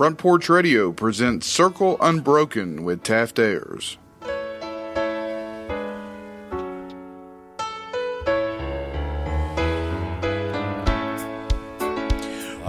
Front Porch Radio presents Circle Unbroken with Taft Ayers.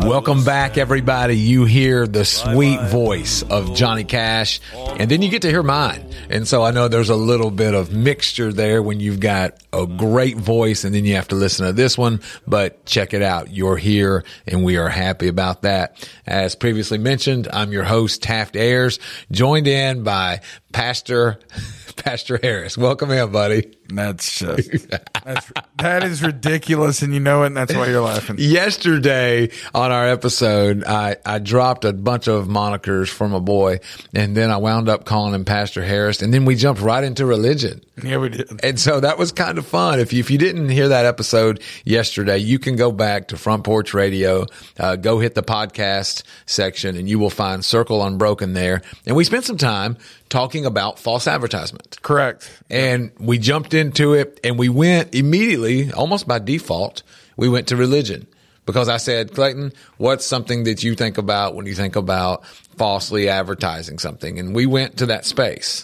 Welcome back, everybody. You hear the sweet voice of Johnny Cash, and then you get to hear mine. And so I know there's a little bit of mixture there when you've got a great voice and then you have to listen to this one. But check it out. You're here and we are happy about that. As previously mentioned, I'm your host, Taft Ayers, joined in by Pastor Pastor Harris. Welcome in, buddy. That's just that's that is ridiculous, and you know it, and that's why you're laughing. Yesterday on our episode, I I dropped a bunch of monikers from a boy, and then I wound up calling him Pastor Harris, and then we jumped right into religion. Yeah, we did. And so that was kind of fun. If you, if you didn't hear that episode yesterday, you can go back to Front Porch Radio, uh, go hit the podcast section and you will find Circle Unbroken there. And we spent some time talking about false advertisement. Correct. And we jumped into it and we went immediately, almost by default, we went to religion because I said, Clayton, what's something that you think about when you think about falsely advertising something? And we went to that space.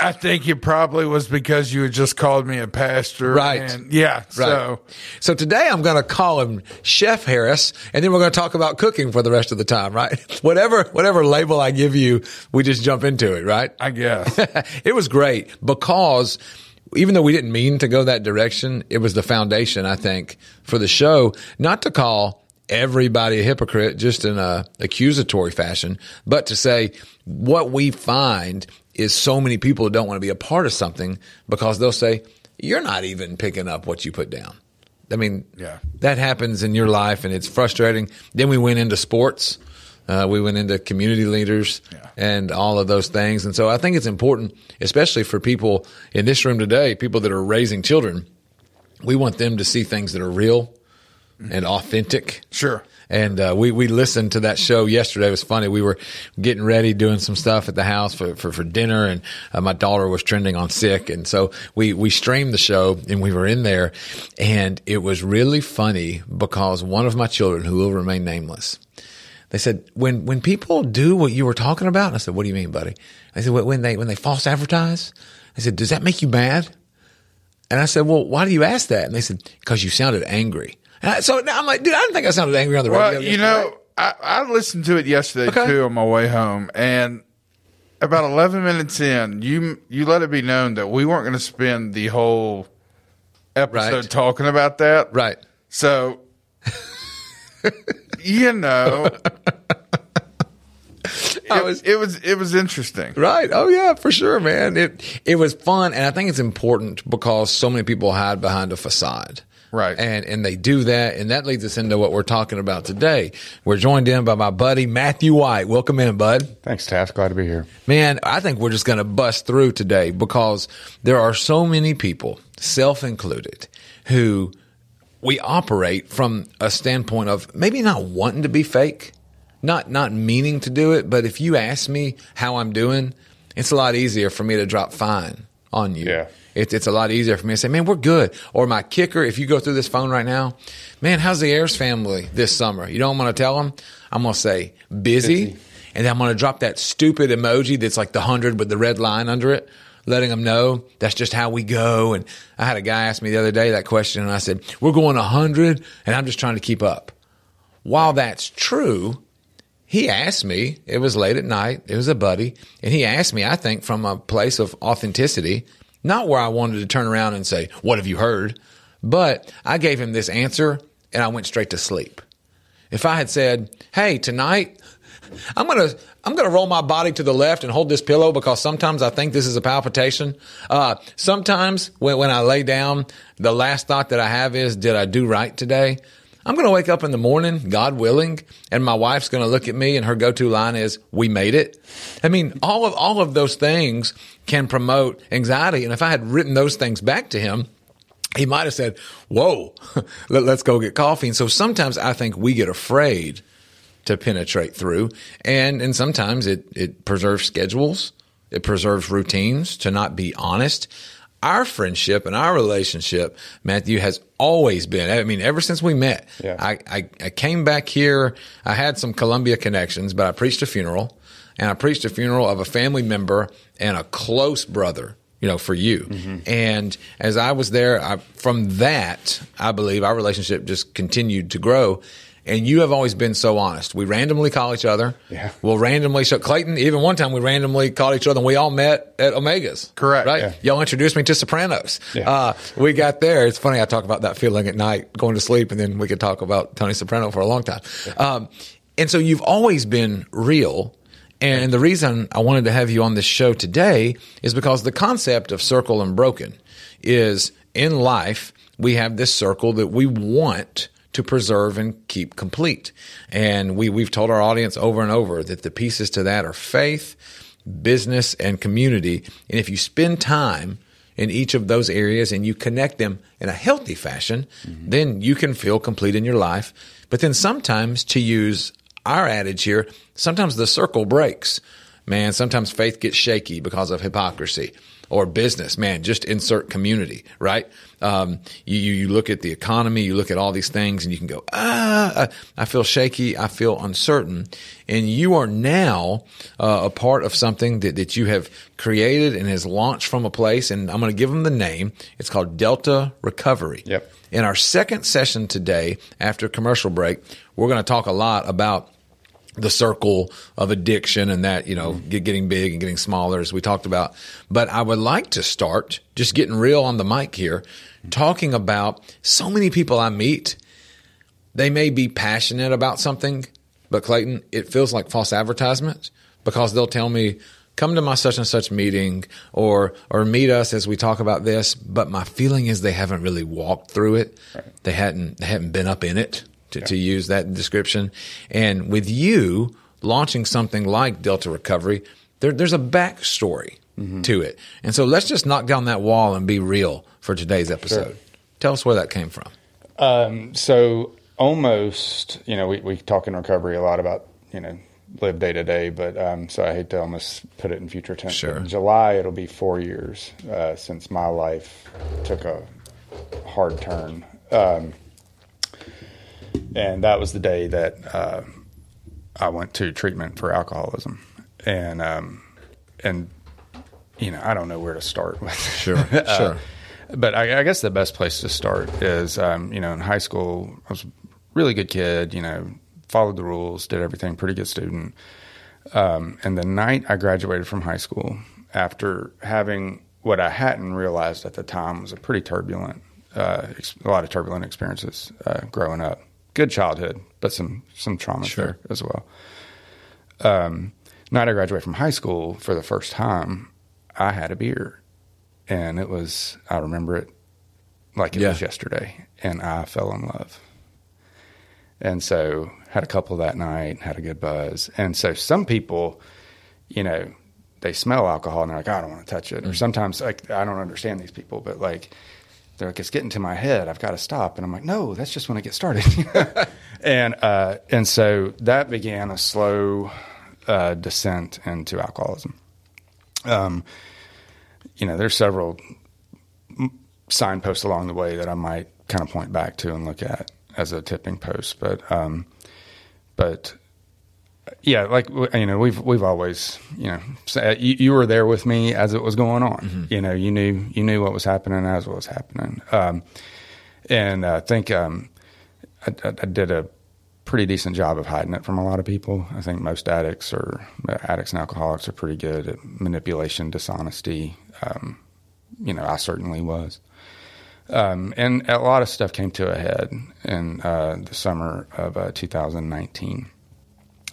I think it probably was because you had just called me a pastor. Right. Yeah. Right. So So today I'm going to call him Chef Harris, and then we're going to talk about cooking for the rest of the time, right? Whatever, whatever label I give you, we just jump into it, right? I guess. it was great because even though we didn't mean to go that direction, it was the foundation, I think, for the show, not to call everybody a hypocrite just in a accusatory fashion, but to say what we find is so many people don't want to be a part of something because they'll say, you're not even picking up what you put down. I mean, Yeah. that happens in your life and it's frustrating. Then we went into sports. Uh, we went into community leaders Yeah. and all of those things. And so I think it's important, especially for people in this room today, people that are raising children. We want them to see things that are real and authentic. Sure. And uh, we we listened to that show yesterday. It was funny. We were getting ready, doing some stuff at the house for for, for dinner, and uh, my daughter was trending on sick, and so we we streamed the show, and we were in there, and it was really funny because one of my children, who will remain nameless, they said when when people do what you were talking about, and I said, "What do you mean, buddy?" I said, "When they when they false advertise," I said, "Does that make you mad?" And I said, well, why do you ask that? And they said, because you sounded angry. And I, so now I'm like, dude, I didn't think I sounded angry on the radio. Well, you know, I, I listened to it yesterday Okay. too on my way home, and about eleven minutes in, you you let it be known that we weren't going to spend the whole episode Right. talking about that. right. So, you know, it, was- it was it was interesting. Right. Oh yeah, for sure, man. It it was fun, and I think it's important because so many people hide behind a facade. Right. And and they do that, and that leads us into what we're talking about today. We're joined in by my buddy Matthew White. Welcome in, bud. Thanks, Taft. Glad to be here. Man, I think we're just going to bust through today because there are so many people, self included, who we operate from a standpoint of maybe not wanting to be fake, not not meaning to do it, but if you ask me how I'm doing, it's a lot easier for me to drop fine on you. Yeah. It, it's a lot easier for me to say, man, we're good. Or my kicker, if you go through this phone right now, man, how's the Ayers family this summer? You know what I'm going to tell them? I'm going to say busy, Busy. and then I'm going to drop that stupid emoji that's like the hundred with the red line under it, letting them know that's just how we go. And I had a guy ask me the other day that question, and I said, we're going a hundred, and I'm just trying to keep up. While that's true, he asked me, it was late at night, it was a buddy, and he asked me, I think, from a place of authenticity, not where I wanted to turn around and say, What have you heard? But I gave him this answer and I went straight to sleep. If I had said, Hey, tonight, I'm gonna I'm gonna roll my body to the left and hold this pillow because sometimes I think this is a palpitation. Uh, sometimes when, when I lay down, the last thought that I have is, did I do right today? I'm gonna wake up in the morning, God willing, and my wife's gonna look at me and her go-to line is, "We made it." I mean, all of all of those things can promote anxiety, and if I had written those things back to him, he might have said, "Whoa, let, us go get coffee." And so sometimes I think we get afraid to penetrate through, and and sometimes it it preserves schedules, it preserves routines to not be honest. our friendship and our relationship, Matthew, has always been. I mean, ever since we met, Yeah. I, I, I came back here. I had some Columbia connections, but I preached a funeral, and I preached a funeral of a family member and a close brother. You know, for you. Mm-hmm. And as I was there, I, from that, I believe our relationship just continued to grow. And you have always been so honest. We randomly call each other. Yeah. We'll randomly show Clayton. Even one time we randomly called each other and we all met at Omegas. Correct. Right. Yeah. Y'all introduced me to Sopranos. Yeah. Uh, we got there. It's funny. I talk about that feeling at night going to sleep and then we could talk about Tony Soprano for a long time. Um, and so you've always been real. And the reason I wanted to have you on this show today is because the concept of Circle Unbroken is in life, we have this circle that we want to preserve and keep complete. And we, we've told our audience over and over that the pieces to that are faith, business, and community. And if you spend time in each of those areas and you connect them in a healthy fashion, then you can feel complete in your life. But then sometimes, to use our adage here, sometimes the circle breaks. Man, sometimes faith gets shaky because of hypocrisy or business. Man, just insert community, right? Um, you, you, you look at the economy, you look at all these things and you can go, ah, I feel shaky. I feel uncertain. And you are now uh, a part of something that, that you have created and has launched from a place. And I'm going to give them the name. It's called Delta Recovery. Yep. In our second session today, after commercial break, we're going to talk a lot about the circle of addiction and that, you know, mm-hmm. get, getting big and getting smaller as we talked about. But I would like to start just getting real on the mic here, mm-hmm. talking about so many people I meet. They may be passionate about something, but Clayton, it feels like false advertisement because they'll tell me, come to my such and such meeting or or meet us as we talk about this. But my feeling is they haven't really walked through it. They hadn't they haven't been up in it to, to use that description. And with you launching something like Delta Recovery, there, there's a backstory to it. And so let's just knock down that wall and be real for today's episode. Tell us where that came from. Um, so almost, you know, we, we talk in recovery a lot about, you know, live day to day, but um, so I hate to almost put it in future tense. Sure. In July, it'll be four years uh, since my life took a hard turn. Um, and that was the day that uh, I went to treatment for alcoholism. And, um, and, you know, I don't know where to start with. Sure, Uh, sure. but I, I guess the best place to start is, um, you know, in high school, I was a really good kid, you know, followed the rules, did everything, pretty good student. Um, and the night I graduated from high school, after having what I hadn't realized at the time was a pretty turbulent, uh, ex- a lot of turbulent experiences uh, growing up. Good childhood, but some some trauma there as well. Um, night I graduated from high school for the first time, I had a beer, and it was I remember it like it Yeah. was yesterday, and I fell in love. And so had a couple that night, had a good buzz. And so some people, you know, they smell alcohol and they're like, I don't want to touch it. Or sometimes like I don't understand these people, but like they're like, it's getting to my head. I've got to stop. And I'm like, no, that's just when I get started. and uh, and so that began a slow uh, descent into alcoholism. Um, you know, there's several signposts along the way that I might kind of point back to and look at as a tipping post, but um, but yeah, like you know, we've we've always you know you, you were there with me as it was going on. You know, you knew you knew what was happening as what was happening, um, and I think um, I, I, I did a pretty decent job of hiding it from a lot of people. I think most addicts or uh, addicts and alcoholics are pretty good at manipulation, dishonesty. Um, you know, I certainly was. Um, and a lot of stuff came to a head in uh, the summer of uh, 2019.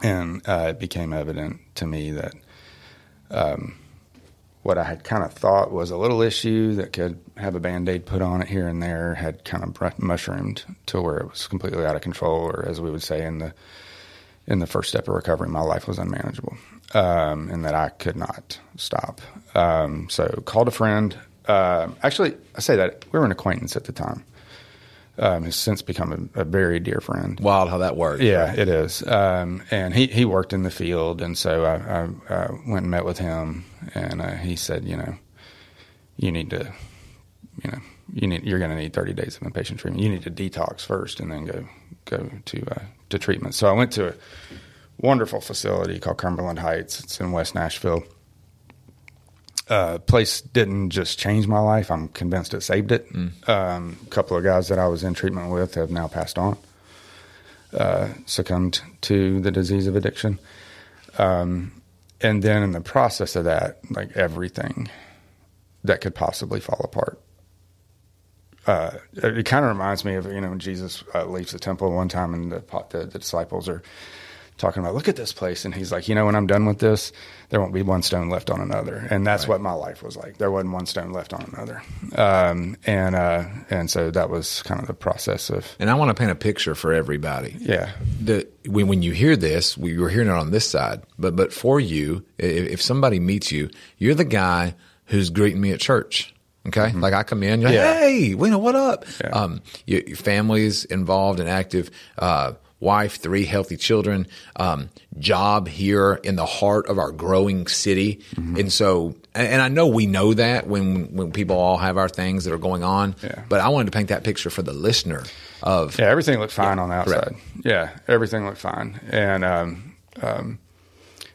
And uh, it became evident to me that um, what I had kind of thought was a little issue that could have a band aid put on it here and there had kind of mushroomed to where it was completely out of control, or as we would say in the in the first step of recovery, my life was unmanageable, um, and that I could not stop. Um, so called a friend. Uh, actually, I say that we were an acquaintance at the time. Um, has since become a, a very dear friend. Wild how that worked. Yeah, it is. Um, and he, he worked in the field, and so I, I, I went and met with him, and uh, he said, you know, you need to you know, you need you're going to need 30 days of inpatient treatment. You need to detox first, and then go go to uh, to treatment. So I went to a wonderful facility called Cumberland Heights. It's in West Nashville. Uh, place didn't just change my life. I'm convinced it saved it. Um, a couple of guys that I was in treatment with have now passed on, uh, succumbed to the disease of addiction. Um, and then in the process of that, like everything that could possibly fall apart. Uh, it, kind of reminds me of you know when Jesus uh, leaves the temple one time and the, the the disciples are talking about look at this place and he's like you know when I'm done with this there won't be one stone left on another and that's what my life was like there wasn't one stone left on another um, and uh, and so that was kind of the process of And I want to paint a picture for everybody. yeah the when when you hear this, we were hearing it on this side, but but for you, if, if somebody meets you, you're the guy who's greeting me at church. Okay, like I come in, you're like, Mm-hmm. Yeah. hey, we know what up. Yeah. Um, your, your family's involved and active. Uh, wife, three healthy children. Um, job here in the heart of our growing city, Mm-hmm. and so. And and I know we know that when when people all have our things that are going on, Yeah. but I wanted to paint that picture for the listener of Yeah, everything looked fine on the correct. outside. Yeah, everything looked fine. And um, um,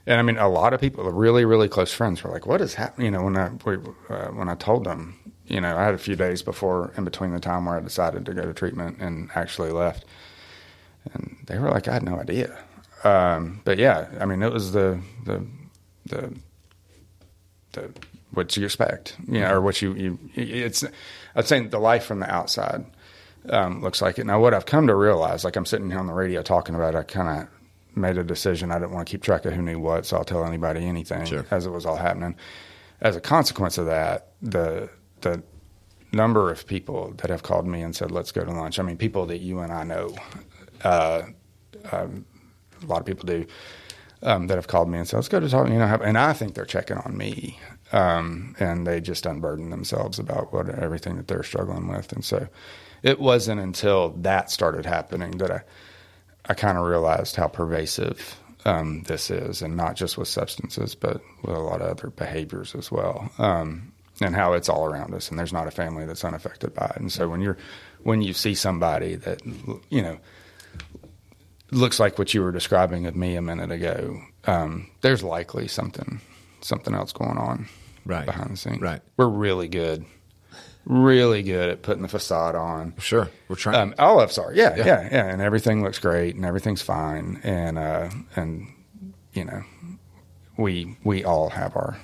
and I mean, a lot of people, really, really close friends, were like, "What is happening?" You know, when I we, uh, when I told them, you know, I had a few days before, in between the time where I decided to go to treatment and actually left, and they were like, "I had no idea." Um, but yeah, I mean, it was the the the the what you expect, you know, or what you you. It's I'd say the life from the outside um, looks like it. Now, what I've come to realize, like I'm sitting here on the radio talking about, it, I kind of made a decision. I didn't want to keep track of who knew what, so I'll tell anybody anything Sure. as it was all happening. As a consequence of that, the the number of people that have called me and said, "Let's go to lunch." I mean, people that you and I know. Uh, um, a lot of people do um, that have called me and said, "Let's go to talk." You know, and I think they're checking on me, um, and they just unburden themselves about what everything that they're struggling with. And so, it wasn't until that started happening that I I kind of realized how pervasive um, this is, and not just with substances, but with a lot of other behaviors as well, um, and how it's all around us. And there's not a family that's unaffected by it. And so when you're when you see somebody that you know looks like what you were describing with me a minute ago, um, there's likely something something else going on Right. behind the scenes. Right. We're really good, really good at putting the facade on. Sure, we're trying. Um, all of us are, yeah, Yeah. yeah, yeah, and everything looks great and everything's fine, and uh, and you know, we we all have our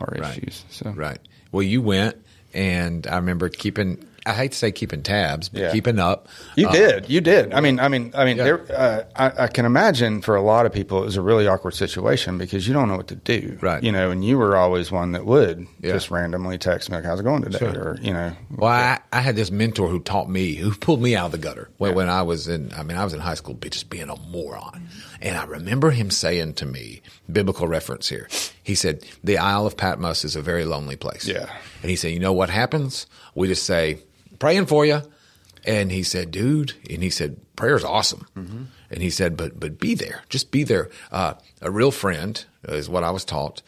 our Right. issues. So Right. Well, you went, and I remember keeping. I hate to say keeping tabs, but Yeah. keeping up. You Uh, did. You did. I mean, I mean, I mean, Yeah. there, uh, I, I can imagine for a lot of people it was a really awkward situation because you don't know what to do, Right. You know, and you were always one that would Yeah. just randomly text me like, "How's it going today?" Sure. Or you know, Well, I, I had this mentor who taught me, who pulled me out of the gutter when, when I was in, I mean, I was in high school, just being a moron. And I remember him saying to me, biblical reference here. He said, the Isle of Patmos is a very lonely place. Yeah. And he said, you know what happens? We just say, praying for you. And he said, dude, and he said, prayer's awesome. Mm-hmm. And he said, but, but be there, just be there. Uh, a real friend is what I was taught.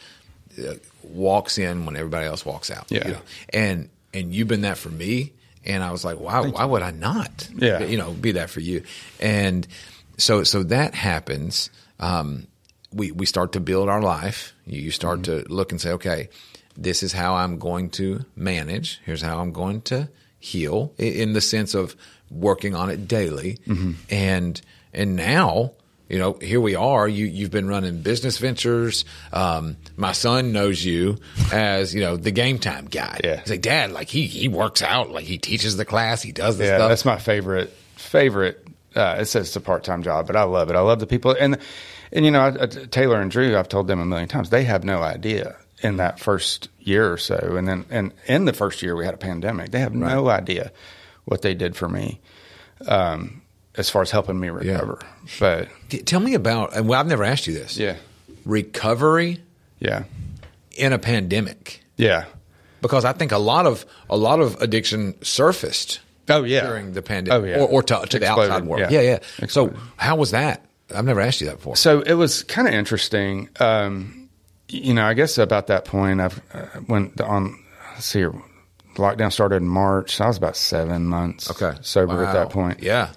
Uh, walks in when everybody else walks out. Yeah. You know? And and you've been that for me. And I was like, wow, why would I not? Yeah. You know, be that for you. And so so that happens. Um, we we start to build our life. You start Mm-hmm. to look and say, okay, this is how I'm going to manage. Here's how I'm going to heal in the sense of working on it daily. Mm-hmm. And and now you know, here we are. You you've been running business ventures. Um, my son knows you as you know the game time guy. Yeah. he's like, Dad, like he he works out, like he teaches the class, he does the yeah, stuff. that's my favorite favorite. Uh, it says it's a part time job, but I love it. I love the people, and and you know, I, I- Taylor and Drew. I've told them a million times. They have no idea in that first year or so, and then and in the first year we had a pandemic. They have no idea what they did for me, um, as far as helping me recover. But T- Tell me about. And well, I've never asked you this. yeah, recovery yeah, in a pandemic yeah. because I think a lot of a lot of addiction surfaced Oh yeah, during the pandemic Oh yeah, or, or to, to the outside world. Yeah, yeah. So Exploded. how was that? I've never asked you that before. So it was kind of interesting. Um, you know, I guess about that point, I've uh, went on. Let's see here, lockdown started in March. So I was about seven months okay sober at that point Yeah.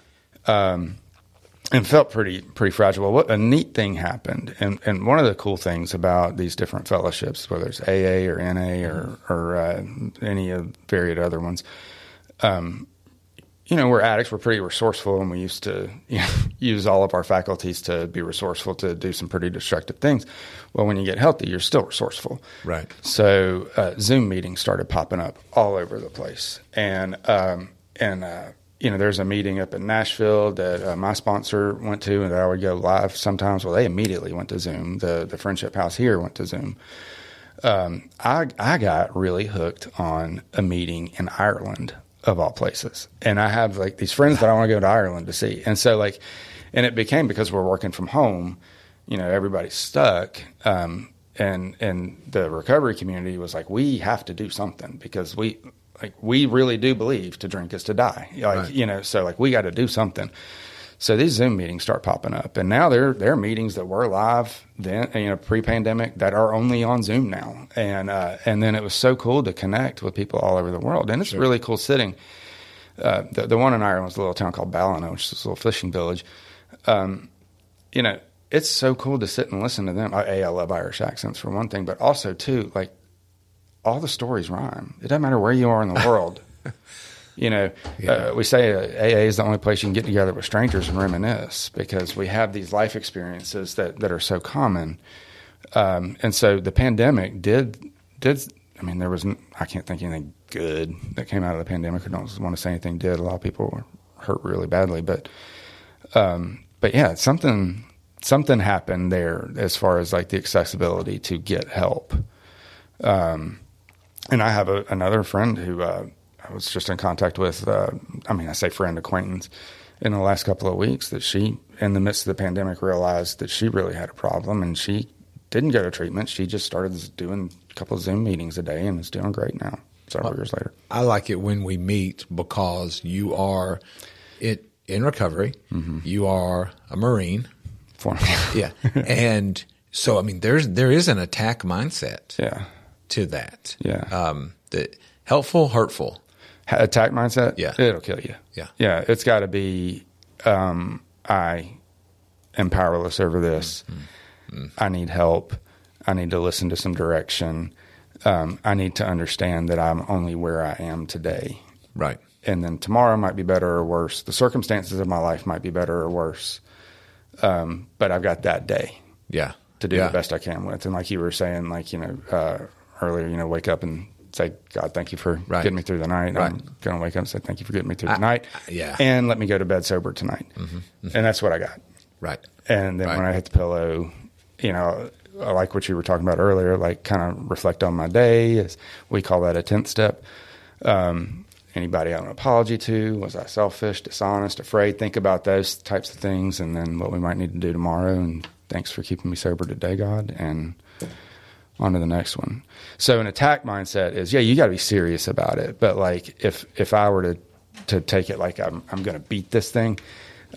and felt pretty pretty fragile. What a neat thing happened, and and one of the cool things about these different fellowships, whether it's AA or NA or or uh, any of varied other ones, um, you know, we're addicts. We're pretty resourceful, and we used to you know, use all of our faculties to be resourceful to do some pretty destructive things. Well, when you get healthy, you're still resourceful, Right. so uh, Zoom meetings started popping up all over the place, and um, and uh, you know, there's a meeting up in Nashville that uh, my sponsor went to, and that I would go live sometimes. Well, they immediately went to Zoom. The the Friendship House here went to Zoom. Um, I I got really hooked on a meeting in Ireland of all places, and I have like these friends that I want to go to Ireland to see, and so like, and it became because we're working from home you know everybody's stuck um, and and the recovery community was like we have to do something because we like we really do believe to drink is to die. Like Right. you know so like we got to do something so these zoom meetings start popping up and now they're they're meetings that were live then you know pre-pandemic that are only on zoom now and uh, and then it was so cool to connect with people all over the world and it's really cool sitting uh, the, the one in Ireland was a little town called Ballina, which is a little fishing village. Um, you know, it's so cool to sit and listen to them. I, a, I love Irish accents for one thing, but also too, like all the stories rhyme. It doesn't matter where you are in the world. you know, uh, we say uh, AA is the only place you can get together with strangers and reminisce because we have these life experiences that, that are so common. Um, and so the pandemic did did. I mean, there was I can't think anything good that came out of the pandemic. I don't want to say anything did. A lot of people were hurt really badly, but um, but yeah, something something happened there as far as like the accessibility to get help. Um, and I have a, another friend who uh, I was just in contact with. Uh, I mean, I say friend acquaintance in the last couple of weeks that she, in the midst of the pandemic, realized that she really had a problem, and she didn't go to treatment. She just started doing a couple of Zoom meetings a day, and is doing great now. Several years later. I like it when we meet because you are it in recovery. Mm-hmm. You are a Marine. For Yeah. and so I mean there's there is an attack mindset yeah, to that. Yeah. Um the helpful, hurtful. Attack mindset. Yeah. it'll kill you. Yeah. yeah. It's got to be. Um, I am powerless over this. Mm-hmm. I need help. I need to listen to some direction. Um, I need to understand that I'm only where I am today, Right. and then tomorrow might be better or worse. The circumstances of my life might be better or worse, um, but I've got that day Yeah. to do yeah. the best I can with. And like you were saying, like you know uh, earlier, you know, wake up and say, God, thank you for Right. getting me through the night. Right. I'm going to wake up and say, thank you for getting me through I- the night. yeah. and let me go to bed sober tonight. And that's what I got. Right. And then Right. when I hit the pillow, you know, I like what you were talking about earlier, like kind of reflect on my day. As we call that a tenth step. Um, anybody I owe an apology to? Was I selfish, dishonest, afraid? Think about those types of things, and then what we might need to do tomorrow. And thanks for keeping me sober today, God. And on to the next one. So an attack mindset is, yeah, you got to be serious about it. But like, if if I were to to take it like I'm I'm going to beat this thing,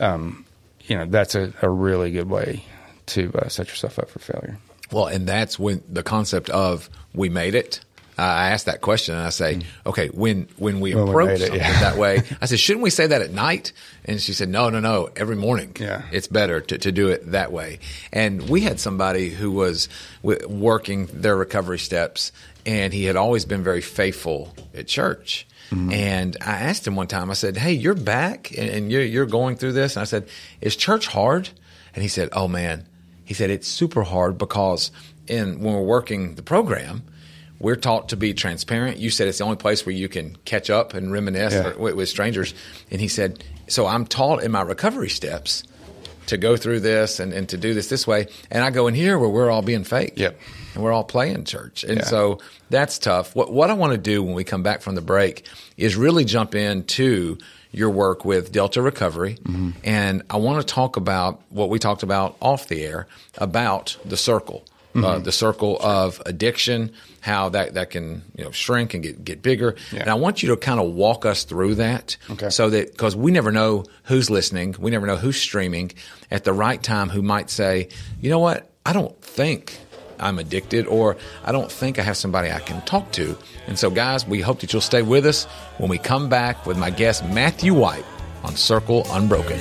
um, you know, that's a, a really good way to uh, set yourself up for failure. Well, and that's when the concept of we made it. I asked that question and I say, mm. okay, when when we When we approach made it, something yeah. that way, I said, shouldn't we say that at night? And she said, no, no, no, every morning. Yeah. it's better to, to do it that way. And we had somebody who was w- working their recovery steps, and he had always been very faithful at church. Mm-hmm. And I asked him one time, I said, hey, you're back and, and you're, you're going through this. And I said, is church hard? And he said, oh man, he said it's super hard because in when we're working the program, we're taught to be transparent. You said it's the only place where you can catch up and reminisce Yeah. with, with strangers. And he said, so I'm taught in my recovery steps to go through this and, and to do this this way. And I go in here where we're all being fake. Yep. And we're all playing church. And Yeah. so that's tough. What, what I want to do when we come back from the break is really jump into your work with Delta Recovery. Mm-hmm. And I want to talk about what we talked about off the air about the circle. Uh, the circle of addiction, how that, that can you know shrink and get get bigger, Yeah. and I want you to kind of walk us through that, Okay. so that because we never know who's listening, we never know who's streaming at the right time, who might say, you know what, I don't think I'm addicted or I don't think I have somebody I can talk to. And so, guys, we hope that you'll stay with us when we come back with my guest, Matthew White, on Circle Unbroken.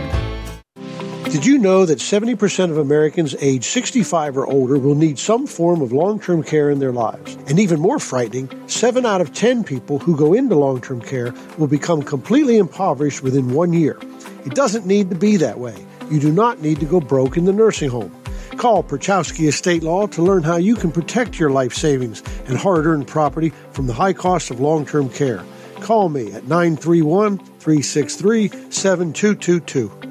Did you know that 70% of Americans age 65 or older will need some form of long term care in their lives? And even more frightening, 7 out of 10 people who go into long term care will become completely impoverished within one year. It doesn't need to be that way. You do not need to go broke in the nursing home. Call Perchowski Estate Law to learn how you can protect your life savings and hard earned property from the high cost of long term care. Call me at 931 363 7222.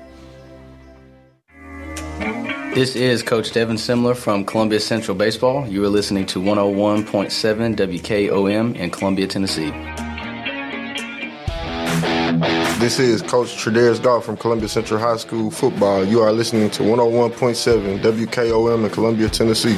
This is Coach Devin Simler from Columbia Central Baseball. You are listening to 101.7 WKOM in Columbia, Tennessee. This is Coach Tredaris Goff from Columbia Central High School Football. You are listening to 101.7 WKOM in Columbia, Tennessee.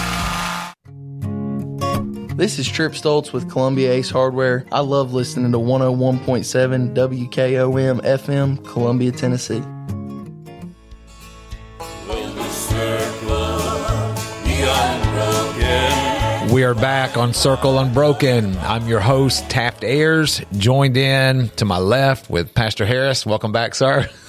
This is Trip Stoltz with Columbia Ace Hardware. I love listening to 101.7 WKOM FM, Columbia, Tennessee. We are back on Circle Unbroken. I'm your host, Taft Ayers, joined in to my left with Pastor Harris. Welcome back, sir.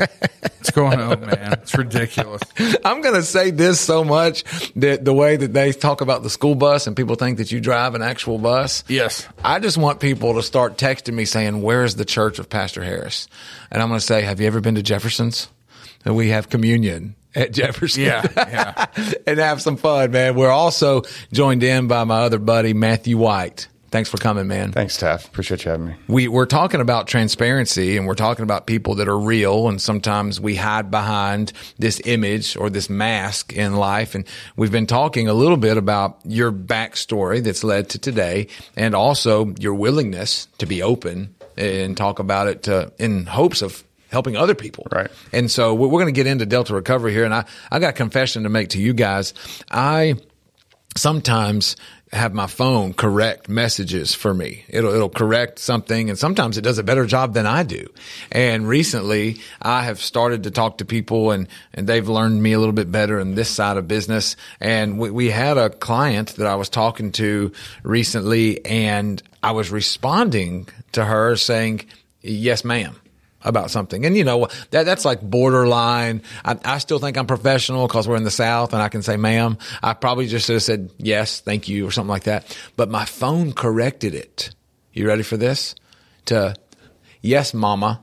What's going on, man? It's ridiculous. I'm going to say this so much that the way that they talk about the school bus and people think that you drive an actual bus. Yes. I just want people to start texting me saying, Where's the church of Pastor Harris? And I'm going to say, Have you ever been to Jefferson's? And we have communion at Jefferson. Yeah, yeah. and have some fun, man. We're also joined in by my other buddy, Matthew White. Thanks for coming, man. Thanks, Taft. Appreciate you having me. We, we're talking about transparency and we're talking about people that are real. And sometimes we hide behind this image or this mask in life. And we've been talking a little bit about your backstory that's led to today and also your willingness to be open and talk about it to, in hopes of helping other people. Right. And so we're going to get into Delta recovery here. And I, I got a confession to make to you guys. I sometimes have my phone correct messages for me. It'll, it'll correct something and sometimes it does a better job than I do. And recently I have started to talk to people and, and they've learned me a little bit better in this side of business. And we, we had a client that I was talking to recently and I was responding to her saying, yes, ma'am about something. And you know, that, that's like borderline. I, I still think I'm professional because we're in the South and I can say ma'am. I probably just should have said yes, thank you or something like that. But my phone corrected it. You ready for this? To yes, mama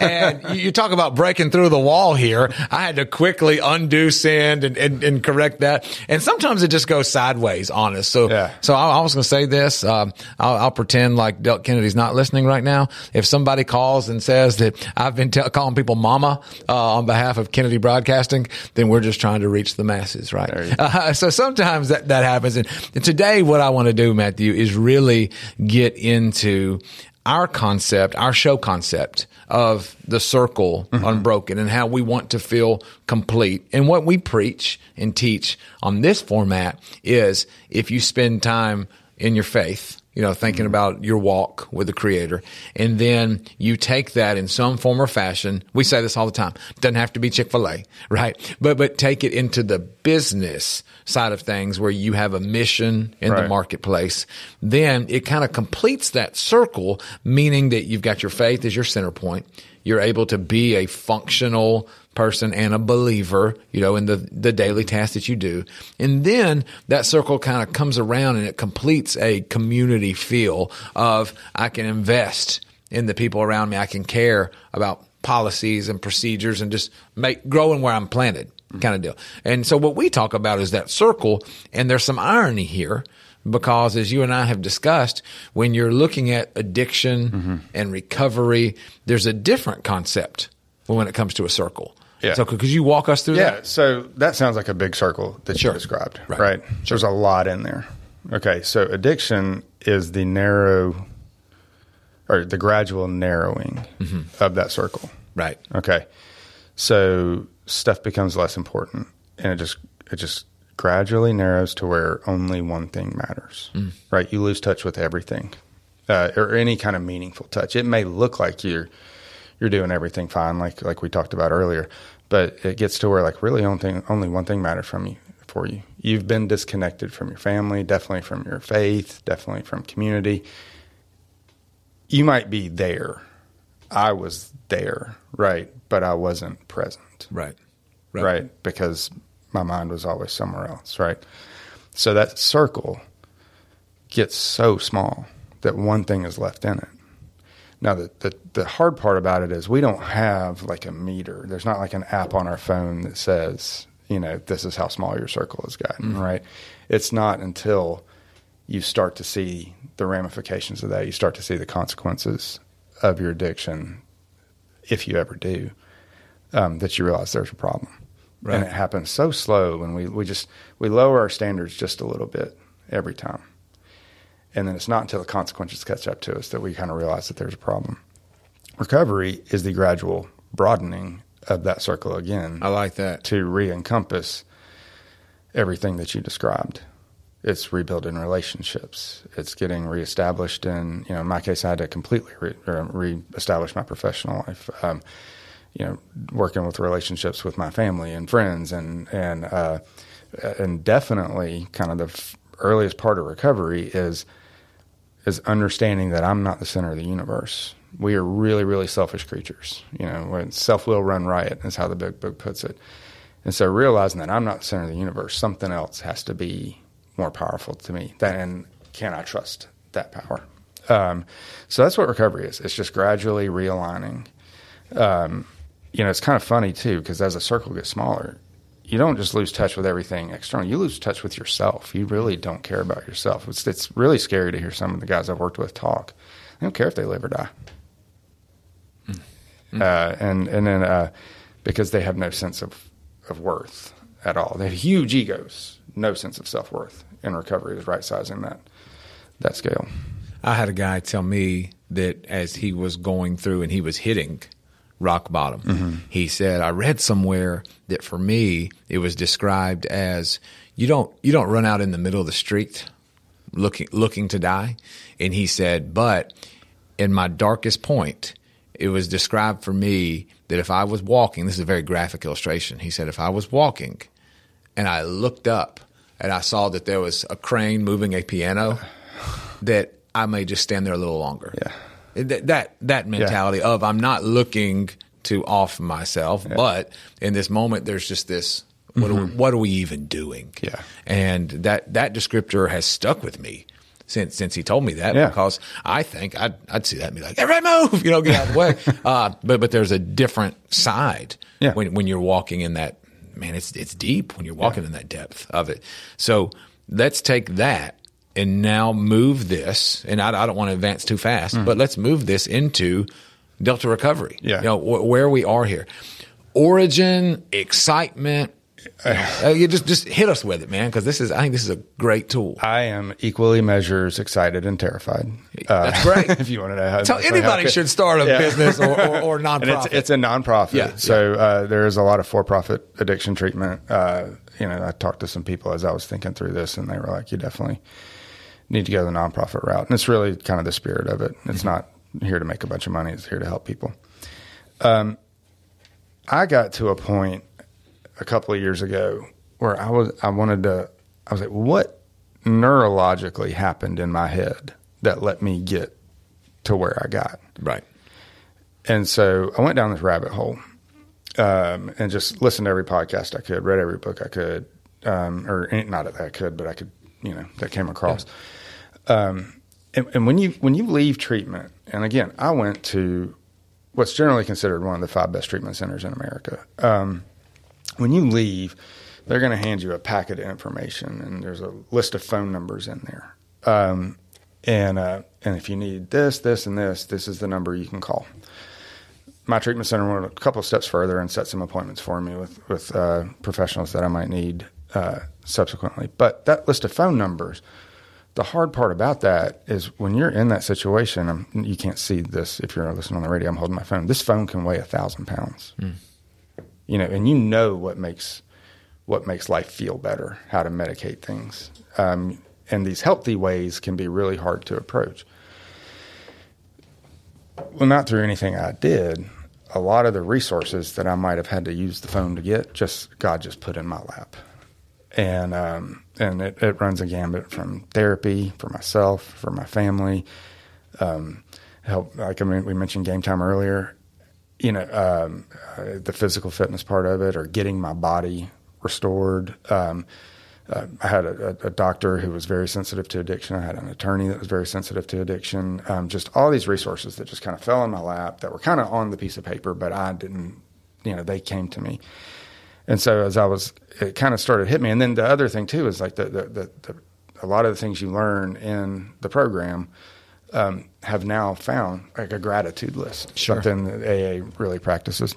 and you talk about breaking through the wall here. I had to quickly undo send and, and, and correct that. And sometimes it just goes sideways on us. So, Yeah. so I, I was going to say this. Um, I'll, I'll pretend like Delk Kennedy's not listening right now. If somebody calls and says that I've been tell calling people mama uh, on behalf of Kennedy Broadcasting, then we're just trying to reach the masses, right? Uh, so sometimes that, that happens. And, and today, what I want to do, Matthew, is really get into our concept, our show concept of the circle mm-hmm. unbroken and how we want to feel complete. And what we preach and teach on this format is if you spend time in your faith, you know, thinking about your walk with the creator. And then you take that in some form or fashion. We say this all the time. Doesn't have to be Chick-fil-A, right? But, but take it into the business side of things where you have a mission in the marketplace. Then it kind of completes that circle, meaning that you've got your faith as your center point. You're able to be a functional person and a believer, you know, in the, the daily tasks that you do. And then that circle kind of comes around and it completes a community feel of I can invest in the people around me. I can care about policies and procedures and just make growing where I'm planted kind of deal. And so what we talk about is that circle and there's some irony here because as you and I have discussed, when you're looking at addiction mm-hmm. and recovery, there's a different concept when it comes to a circle. Yeah. So could you walk us through that? Yeah, that? so that sounds like a big circle that you described, right? There's a lot in there. Okay, so addiction is the narrow or the gradual narrowing of that circle. Right. Okay. So stuff becomes less important and it just it just gradually narrows to where only one thing matters. Mm. Right? You lose touch with everything. Uh, or any kind of meaningful touch. It may look like you're you're doing everything fine, like like we talked about earlier, but it gets to where like really only thing, only one thing matters from you for you. You've been disconnected from your family, definitely from your faith, definitely from community. You might be there. I was there, right, but I wasn't present. Right. Right. Because my mind was always somewhere else, right? So that circle gets so small that one thing is left in it. Now, the, the, the hard part about it is we don't have like a meter. There's not like an app on our phone that says, you know, this is how small your circle has gotten, Mhm. right? It's not until you start to see the ramifications of that, you start to see the consequences of your addiction, if you ever do, um, that you realize there's a problem. Right. And it happens so slow and we, we just we lower our standards just a little bit every time. And then it's not until the consequences catch up to us that we kind of realize that there's a problem. Recovery is the gradual broadening of that circle again. I like that. To re encompass everything that you described. It's rebuilding relationships. It's getting reestablished in, you know, in my case, I had to completely re- reestablish my professional life. Um, you know, working with relationships with my family and friends, and and uh, and definitely kind of the f- earliest part of recovery is is understanding that I'm not the center of the universe. We are really, really selfish creatures. You know, self will run riot is how the big book puts it. And so realizing that I'm not the center of the universe, something else has to be more powerful to me. Then and can I trust that power? Um, so that's what recovery is. It's just gradually realigning. Um, you know, it's kind of funny too because as the circle gets smaller, you don't just lose touch with everything external. You lose touch with yourself. You really don't care about yourself. It's it's really scary to hear some of the guys I've worked with talk. They don't care if they live or die. Uh, and and then uh, because they have no sense of, of worth at all. They have huge egos, no sense of self worth. And recovery is right sizing that that scale. I had a guy tell me that as he was going through and he was hitting rock bottom, Mm-hmm. he said, "I read somewhere that for me it was described as you don't you don't run out in the middle of the street looking looking to die." And he said, "But in my darkest point, it was described for me that if I was walking, this is a very graphic illustration. He said, if I was walking and I looked up and I saw that there was a crane moving a piano, that I may just stand there a little longer. Yeah. That that, that mentality of I'm not looking to off myself, but in this moment there's just this what are we, what are we even doing? Yeah. And that that descriptor has stuck with me since since he told me that Yeah. because I think I'd I'd see that and be like, everybody move, you know, get out of the way. uh, but but there's a different side Yeah. when when you're walking in that man, it's it's deep when you're walking in that depth of it. So let's take that and now move this. And I, I don't want to advance too fast, Mm. but let's move this into Delta recovery. Yeah. you know wh- where we are here, origin, excitement. Uh, you just just hit us with it, man, because this is I think this is a great tool. I am equally measures excited and terrified. Uh, That's great. if you want to know how, So how anybody should start a business or- or- or And nonprofit. it's, it's a nonprofit. Yeah, So uh, there is a lot of for-profit addiction treatment. Uh, you know, I talked to some people as I was thinking through this, and they were like, "You definitely need to go the nonprofit route." And it's really kind of the spirit of it. It's not here to make a bunch of money. It's here to help people. Um, I got to a point a couple of years ago where I was I wanted to I was like, what neurologically happened in my head that let me get to where I got? Right. And so I went down this rabbit hole um, and just listened to every podcast I could, read every book I could, um, or eh, not that I could, but I could, you know, that came across. Um, and, and when you when you leave treatment, and again, I went to what's generally considered one of the five best treatment centers in America. Um, when you leave, they're going to hand you a packet of information, and there's a list of phone numbers in there. Um, and uh, and if you need this, this, and this, this is the number you can call. My treatment center went a couple steps further and set some appointments for me with with uh, professionals that I might need uh, subsequently. But that list of phone numbers, the hard part about that is when you're in that situation, um you can't see this if you're listening on the radio. I'm holding my phone. This phone can weigh a thousand pounds you know, and you know what makes what makes life feel better, how to medicate things, um, and these healthy ways can be really hard to approach. Well, not through anything I did. A lot of the resources that I might have had to use the phone to get, just God just put in my lap, and um, and it, it runs a gambit from therapy for myself, for my family, um, help. Like I mean, we mentioned game time earlier you know, um, uh, the physical fitness part of it or getting my body restored. Um, uh, I had a, a, doctor who was very sensitive to addiction. I had an attorney that was very sensitive to addiction. Um, just all these resources that just kind of fell in my lap that were kind of on the piece of paper, but I didn't, you know, they came to me. And so as I was, it kind of started to hit me. And then the other thing too is like the, the, the, the a lot of the things you learn in the program um, have now found like a gratitude list, Sure. something that AA really practices.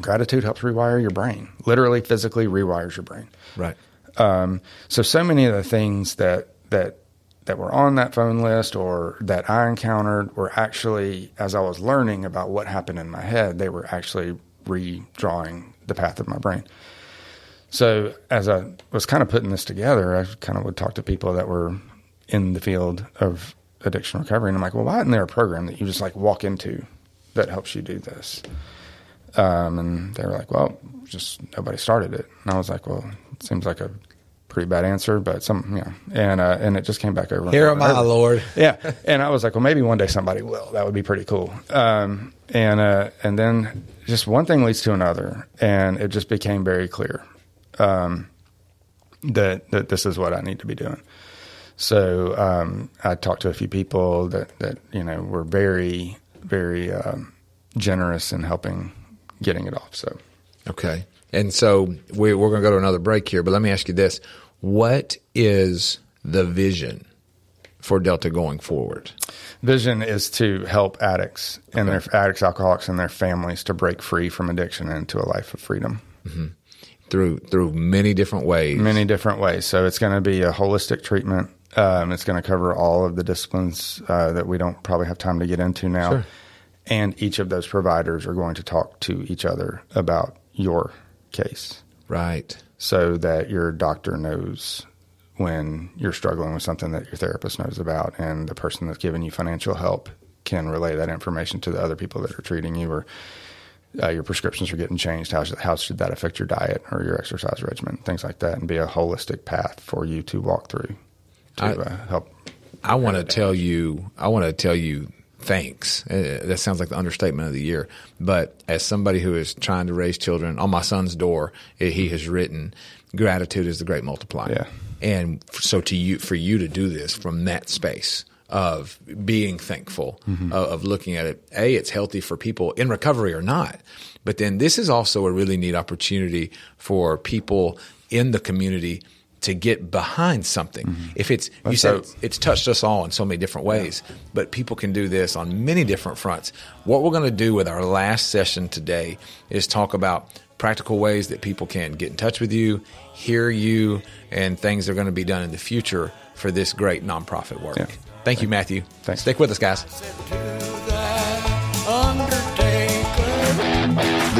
Gratitude helps rewire your brain, literally, physically rewires your brain. Right. Um, so, so many of the things that that that were on that phone list or that I encountered were actually, as I was learning about what happened in my head, they were actually redrawing the path of my brain. So, as I was kind of putting this together, I kind of would talk to people that were in the field of addiction recovery, and I'm like, well, why isn't there a program that you just like walk into that helps you do this? Um, and they were like, well, just nobody started it. And I was like, well, it seems like a pretty bad answer, but some, you know, and, uh, and it just came back over. Here am I. Lord. Yeah. And I was like, well, maybe one day somebody will. That would be pretty cool. Um, and, uh, and then just one thing leads to another. And it just became very clear, um, that, that this is what I need to be doing. So, um, I talked to a few people that, that, you know, were very, very, um, generous in helping getting it off. So, Okay. And so we, we're going to go to another break here, but let me ask you this. What is the vision for Delta going forward? Vision is to help addicts and their addicts, alcoholics, and their families to break free from addiction and into a life of freedom. Mm-hmm. Through through many different ways. Many different ways. So it's going to be a holistic treatment. Um, it's going to cover all of the disciplines uh, that we don't probably have time to get into now. Sure. And each of those providers are going to talk to each other about your case. Right. So that your doctor knows when you're struggling with something that your therapist knows about, and the person that's giving you financial help can relay that information to the other people that are treating you, or uh, your prescriptions are getting changed. How should, how should that affect your diet or your exercise regimen? Things like that, and be a holistic path for you to walk through to I- uh, help. I want to tell you, I want to tell you thanks. Uh, that sounds like the understatement of the year. But as somebody who is trying to raise children, on my son's door, uh, he has written, "Gratitude is the great multiplier." Yeah. And so to you, for you to do this from that space of being thankful, Mhm. of, of looking at it, a, it's healthy for people in recovery or not. But then this is also a really neat opportunity for people in the community to get behind something. Mm-hmm. If it's you said dope. it's, touched us all in so many different ways, but people can do this on many different fronts. What we're going to do with our last session today is talk about practical ways that people can get in touch with you, hear you, and things that are going to be done in the future for this great nonprofit work. Thank you, Matthew. Thanks. Stick with us, guys.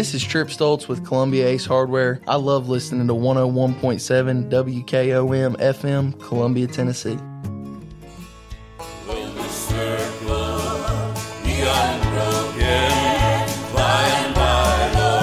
This is Trip Stoltz with Columbia Ace Hardware. I love listening to 101.7 WKOM FM, Columbia, Tennessee.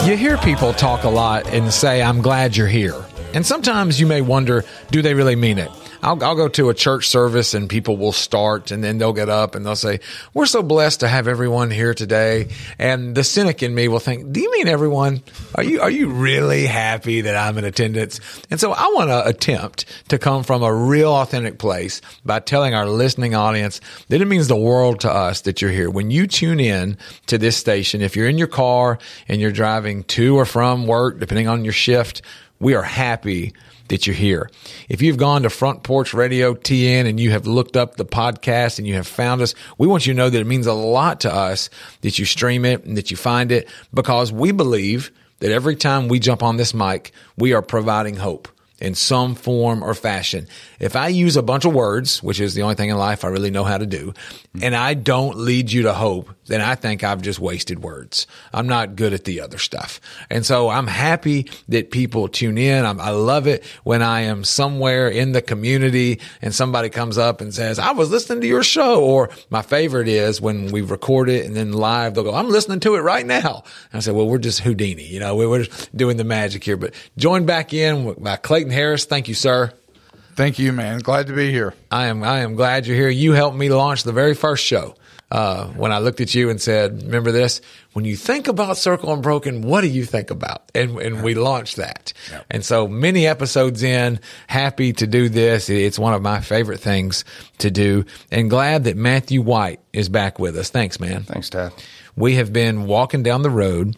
You hear people talk a lot and say, I'm glad you're here. And sometimes you may wonder, do they really mean it? I'll, I'll go to a church service and people will start and then they'll get up and they'll say, we're so blessed to have everyone here today. And the cynic in me will think, do you mean everyone? Are you, are you really happy that I'm in attendance? And so I want to attempt to come from a real authentic place by telling our listening audience that it means the world to us that you're here. When you tune in to this station, if you're in your car and you're driving to or from work, depending on your shift, we are happy that you're here. If you've gone to Front Porch Radio TN and you have looked up the podcast and you have found us, we want you to know that it means a lot to us that you stream it and that you find it because we believe that every time we jump on this mic, we are providing hope in some form or fashion. If I use a bunch of words, which is the only thing in life I really know how to do, and I don't lead you to hope, then I think I've just wasted words. I'm not good at the other stuff. And so I'm happy that people tune in. I'm, i love it when I am somewhere in the community and somebody comes up and says, I was listening to your show. Or my favorite is when we record it and then live, they'll go, I'm listening to it right now. And I say, well, we're just Houdini. You know, we're just doing the magic here, but join back in by Clayton Harris. Thank you, sir. Thank you, man. Glad to be here. I am. I am glad you're here. You helped me launch the very first show. Uh, when I looked at you and said, "Remember this? When you think about Circle Unbroken, what do you think about?" And and we launched that. Yep. And so many episodes in, happy to do this. It's one of my favorite things to do, and glad that Matthew White is back with us. Thanks, man. Thanks, Dad. We have been walking down the road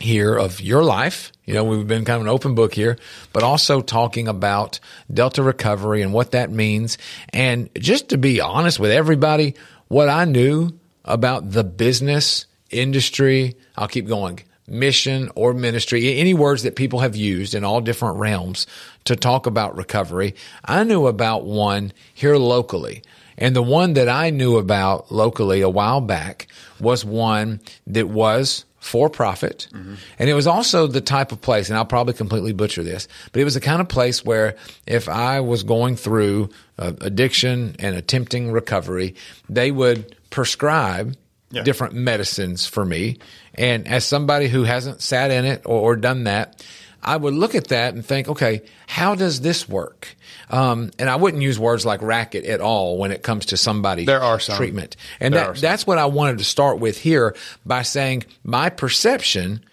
here of your life. You know, we've been kind of an open book here, but also talking about Delta recovery and what that means. And just to be honest with everybody, what I knew about the business industry, I'll keep going, mission or ministry, any words that people have used in all different realms to talk about recovery. I knew about one here locally. And the one that I knew about locally a while back was one that was for profit. Mm-hmm. And it was also the type of place, and I'll probably completely butcher this, but it was the kind of place where if I was going through uh, addiction and attempting recovery, they would prescribe yeah. different medicines for me. And as somebody who hasn't sat in it or, or done that, I would look at that and think, okay, how does this work? Um, and I wouldn't use words like racket at all when it comes to somebody's there are some. treatment. And that, that's what I wanted to start with here by saying my perception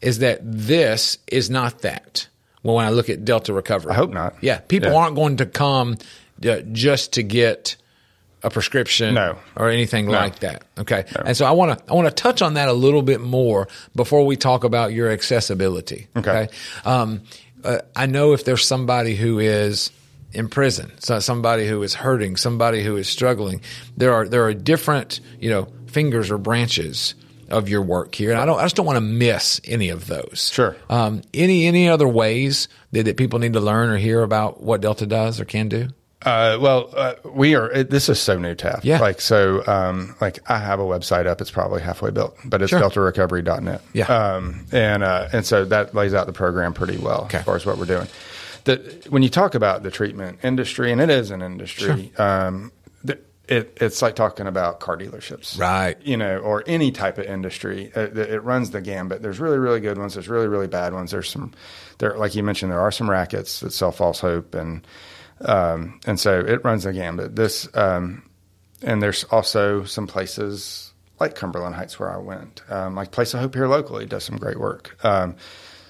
is that this is not that. Well, when I look at Delta recovery, I hope not. Yeah, people yeah. aren't going to come uh, just to get a prescription no. or anything no. like that. Okay. No. And so I want to I want to touch on that a little bit more before we talk about your accessibility. Okay. okay? Um, uh, I know if there's somebody who is in prison, so somebody who is hurting, somebody who is struggling, there are there are different, you know, fingers or branches of your work here, and I don't I just don't want to miss any of those. Sure. Um, any any other ways that, that people need to learn or hear about what Delta does or can do? Uh, well, uh, we are. It, this is so new, Taft. Yeah. Like so. Um, like I have a website up. It's probably halfway built, but it's Sure. deltarecovery.net. Yeah. Um, and uh, and so that lays out the program pretty well as far as what we're doing. The, when you talk about the treatment industry, and it is an industry, um, the, it, it's like talking about car dealerships, Right. You know, or any type of industry. Uh, It, it runs the gambit. There's really, really good ones. There's really, really bad ones. There's some, there, like you mentioned, there are some rackets that sell false hope, and um, and so it runs the gambit. This, um, and there's also some places like Cumberland Heights where I went, um, like Place of Hope here locally does some great work. Um,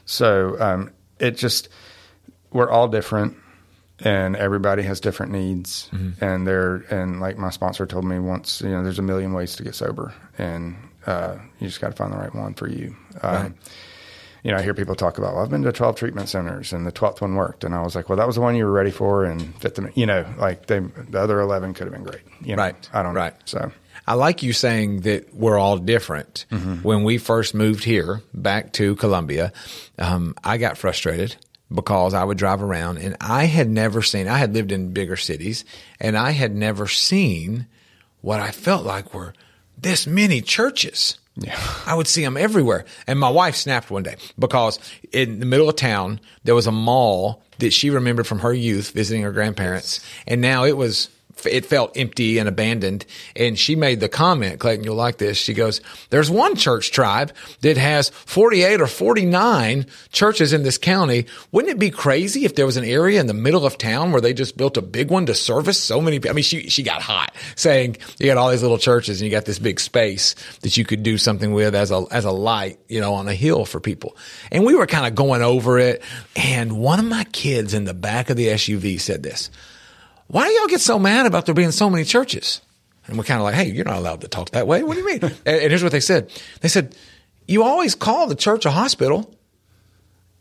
so um, it just we're all different, and everybody has different needs, and they're and like my sponsor told me once, you know, there's a million ways to get sober, and Uh, you just got to find the right one for you. Um, Right. You know, I hear people talk about, well, I've been to 12 treatment centers and the 12th one worked. And I was like, well, that was the one you were ready for and fit them, you know, like they, the other 11 could have been great. You know, Right. I don't Right. know. So, I like you saying that we're all different. Mhm. When we first moved here back to Columbia, um, I got frustrated because I would drive around and I had never seen, I had lived in bigger cities and I had never seen what I felt like were this many churches. Yeah. I would see them everywhere. And my wife snapped one day because in the middle of town, there was a mall that she remembered from her youth visiting her grandparents. And now it was, it felt empty and abandoned. And she made the comment, Clayton, you'll like this. She goes, there's one church tribe that has 48 or 49 churches in this county. Wouldn't it be crazy if there was an area in the middle of town where they just built a big one to service so many people? I mean, she, she got hot saying you got all these little churches and you got this big space that you could do something with as a, as a light, you know, on a hill for people. And we were kind of going over it. And one of my kids in the back of the SUV said this, why do y'all get so mad about there being so many churches? And we're kind of like, hey, you're not allowed to talk that way. What do you mean? and, and here's what they said. They said, you always call the church a hospital.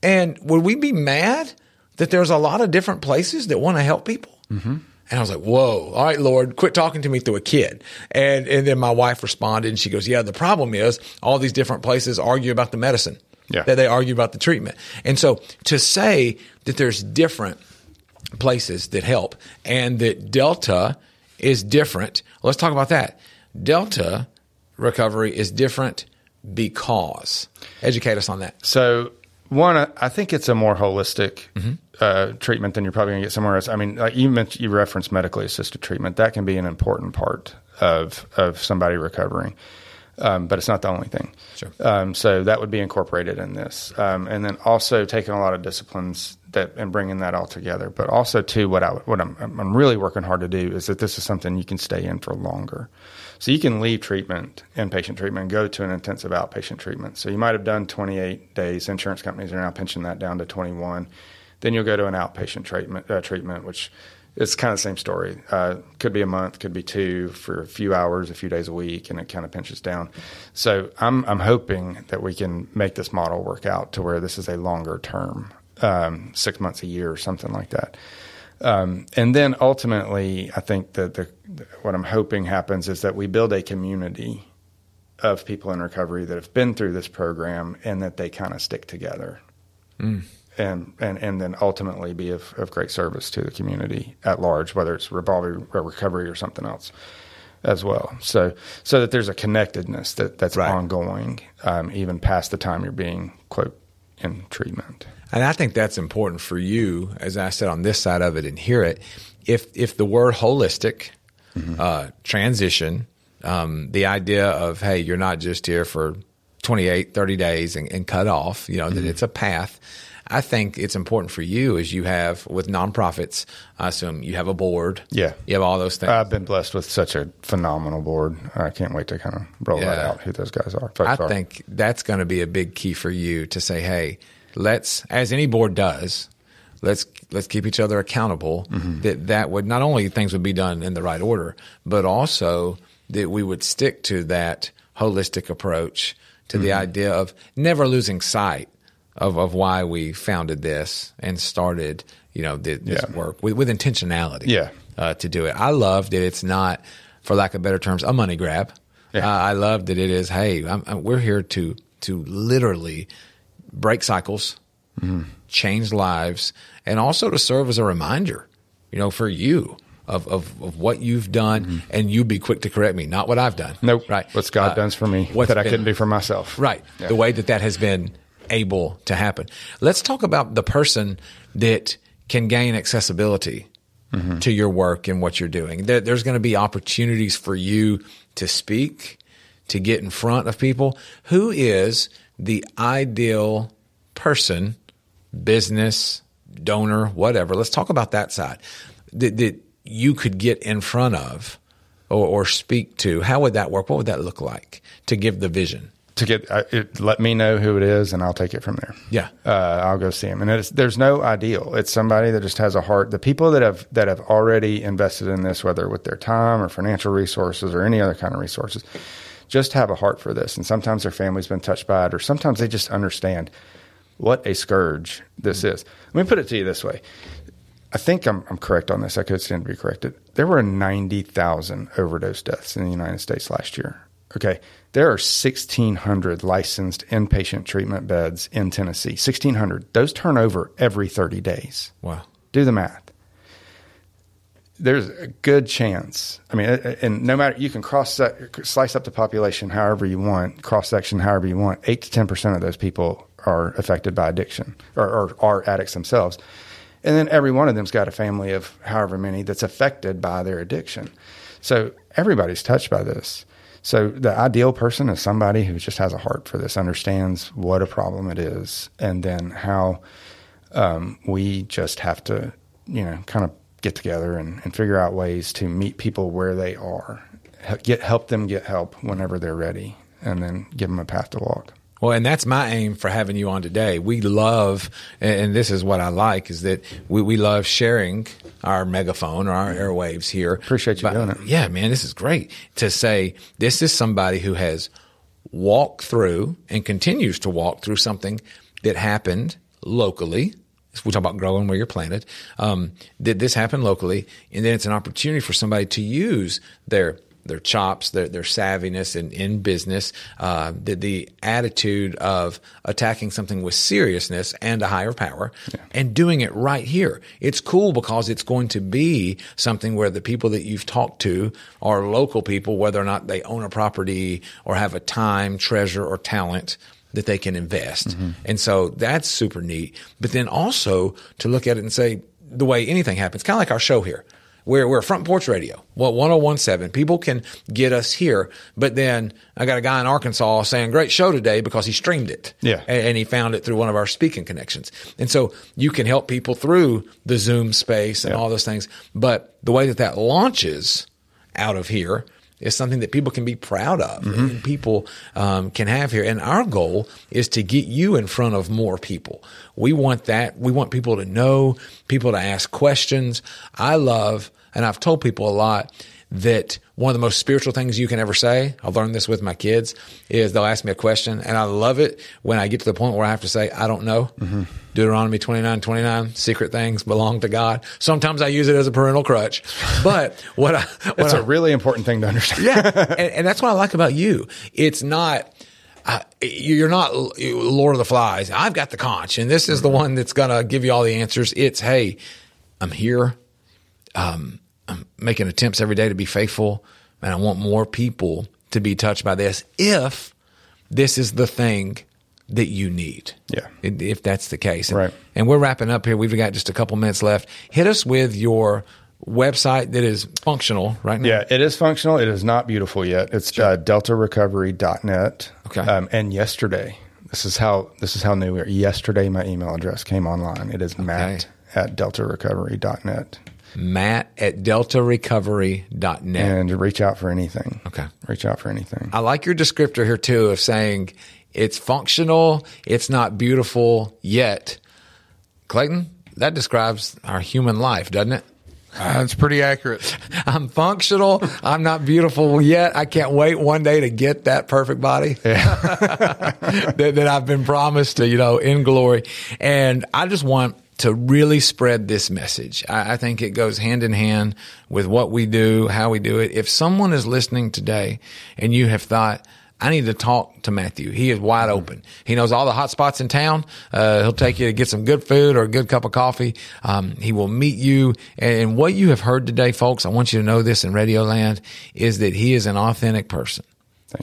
And would we be mad that there's a lot of different places that want to help people? Mm-hmm. And I was like, whoa, all right, Lord, quit talking to me through a kid. And, and then my wife responded and she goes, yeah, the problem is all these different places argue about the medicine. Yeah. That they argue about the treatment. And so to say that there's different places that help and that Delta is different, let's talk about that. Delta recovery is different because. Educate us on that. So one, I- think it's a more holistic Mm-hmm. uh, treatment than you're probably going to get somewhere else. I mean, like you mentioned, you referenced medically assisted treatment. That can be an important part of of somebody recovering, um, but it's not the only thing. Sure. Um, so that would be incorporated in this, um, and then also taking a lot of disciplines that and bringing that all together. But also too, what I what I'm, I'm really working hard to do is that this is something you can stay in for longer. So you can leave treatment, inpatient treatment, go to an intensive outpatient treatment. So you might have done 28 days. Insurance companies are now pinching that down to 21. Then you'll go to an outpatient treatment, uh, treatment which is kind of the same story. Uh, could be a month, could be two for a few hours, a few days a week, and it kind of pinches down. So I'm I'm hoping that we can make this model work out to where this is a longer term, um, six months a year or something like that. Um, and then ultimately, I think that the, what I'm hoping happens is that we build a community of people in recovery that have been through this program and that they kind of stick together. Mm. And, and and then ultimately be of, of great service to the community at large, whether it's revolving or recovery or something else as well. So so that there's a connectedness that, that's ongoing, um, even past the time you're being quote in treatment. And I think that's important for you, as I said on this side of it and hear it. If if the word holistic, uh, transition, um, the idea of hey, you're not just here for 28, 30 days and, and cut off, you know, that it's a path. I think it's important for you as you have with nonprofits. I assume you have a board. Yeah. You have all those things. I've been blessed with such a phenomenal board. I can't wait to kind of roll that out, who those guys are. I are. think that's going to be a big key for you to say, hey, let's, as any board does, let's let's keep each other accountable. Mm-hmm. That that would not only things would be done in the right order, but also that we would stick to that holistic approach to the Mhm. idea of never losing sight of, of why we founded this and started, you know, th- this Yeah. work with, with intentionality Yeah. uh, to do it. I love that it's not, for lack of better terms, a money grab. Uh, I love that it is. Hey, I'm, I'm- we're here to to literally break cycles, Mm-hmm. change lives, and also to serve as a reminder, you know, for you of of, of what you've done, and you'd be quick to correct me, not what I've done. Mm-hmm. Nope. Right. What's God Uh, done for me what's that I been- couldn't do for myself. Right. Yeah. The way that that has been able to happen. Let's talk about the person that can gain accessibility Mm-hmm. to your work and what you're doing. There, there's going to be opportunities for you to speak, to get in front of people. Who is the ideal person, business, donor, whatever? Let's talk about that side that, that you could get in front of or, or speak to. How would that work? What would that look like to give the vision? To get, uh, it, let me know who it is, and I'll take it from there. Yeah. uh, I'll go see him. And it's, there's no ideal. It's somebody that just has a heart. The people that have that have already invested in this, whether with their time or financial resources or any other kind of resources, just have a heart for this. And sometimes their family's been touched by it, or sometimes they just understand what a scourge this is. Let me put it to you this way. I think I'm, I'm correct on this. I could stand to be corrected. There were 90,000 overdose deaths in the United States last year. Okay. There are 1,600 licensed inpatient treatment beds in Tennessee. 1,600. Those turn over every 30 days. Wow. Do the math. There's a good chance. I mean, and no matter, you can cross slice up the population however you want, cross section however you want. Eight to 10% of those people are affected by addiction or, or are addicts themselves. And then every one of them's got a family of however many that's affected by their addiction. So everybody's touched by this. So the ideal person is somebody who just has a heart for this, understands what a problem it is, and then how um, we just have to, you know, kind of get together and, and figure out ways to meet people where they are, get help them get help whenever they're ready, and then give them a path to walk. Well, and that's my aim for having you on today. We love, and this is what I like, is that we, we love sharing our megaphone or our airwaves here. Appreciate you but, doing it. Yeah, man, this is great to say this is somebody who has walked through and continues to walk through something that happened locally. We talk about growing where you're planted. Um, did this happen locally? And then it's an opportunity for somebody to use their their chops, their, their savviness in, in business, uh, the, the attitude of attacking something with seriousness and a higher power yeah. and doing it right here. It's cool because it's going to be something where the people that you've talked to are local people, whether or not they own a property or have a time, treasure, or talent that they can invest. Mm-hmm. And so that's super neat. But then also to look at it and say, the way anything happens, kind of like our show here. We're, we're front porch radio. Well, 1017. People can get us here, but then I got a guy in Arkansas saying, great show today because he streamed it. Yeah. And, and he found it through one of our speaking connections. And so you can help people through the Zoom space and yeah. all those things. But the way that that launches out of here is something that people can be proud of mm-hmm. and people um, can have here. And our goal is to get you in front of more people. We want that. We want people to know, people to ask questions. I love, and I've told people a lot that one of the most spiritual things you can ever say, I've learned this with my kids, is they'll ask me a question. And I love it when I get to the point where I have to say, I don't know. Mm-hmm. Deuteronomy 29, 29, secret things belong to God. Sometimes I use it as a parental crutch. But what I. What it's a I, really important thing to understand. yeah. And, and that's what I like about you. It's not. Uh, you're not Lord of the Flies. I've got the conch, and this is the one that's going to give you all the answers. It's, hey, I'm here. Um, I'm making attempts every day to be faithful, and I want more people to be touched by this if this is the thing that you need. Yeah. If that's the case. Right. And we're wrapping up here. We've got just a couple minutes left. Hit us with your website that is functional right now. Yeah, it is functional. It is not beautiful yet. It's sure. uh, deltarecovery.net. Okay. Um, and yesterday, this is how this is how new we are. Yesterday, my email address came online. It is okay. matt at deltarecovery.net. Matt at deltarecovery.net. And reach out for anything. Okay. Reach out for anything. I like your descriptor here too of saying it's functional, it's not beautiful yet. Clayton, that describes our human life, doesn't it? That's uh, pretty accurate. I'm functional. I'm not beautiful yet. I can't wait one day to get that perfect body yeah. that, that I've been promised to, you know, in glory. And I just want to really spread this message. I, I, think it goes hand in hand with what we do, how we do it. If someone is listening today and you have thought, I need to talk to Matthew. He is wide open. He knows all the hot spots in town. Uh, he'll take you to get some good food or a good cup of coffee. Um, he will meet you. And what you have heard today, folks, I want you to know this in Radio Land is that he is an authentic person.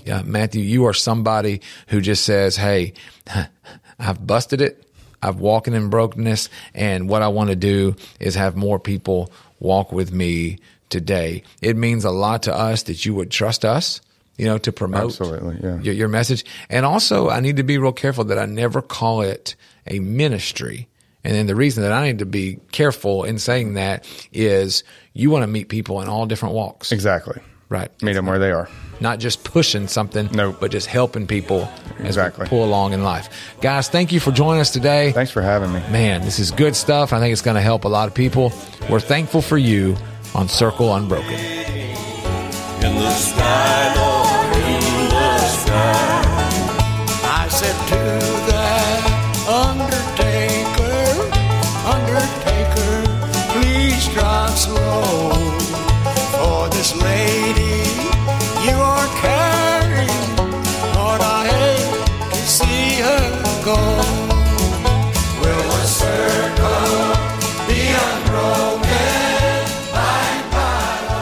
Yeah, Matthew, you are somebody who just says, Hey, I've busted it. I've walked in brokenness, and what I want to do is have more people walk with me today. It means a lot to us that you would trust us, you know, to promote Absolutely, yeah. your, your message. And also, I need to be real careful that I never call it a ministry. And then the reason that I need to be careful in saying that is you want to meet people in all different walks. Exactly. Right. Meet them where they are not just pushing something, no, but just helping people exactly. pull along in life. Guys, thank you for joining us today. Thanks for having me. Man, this is good stuff. I think it's going to help a lot of people. We're thankful for you on Circle Unbroken.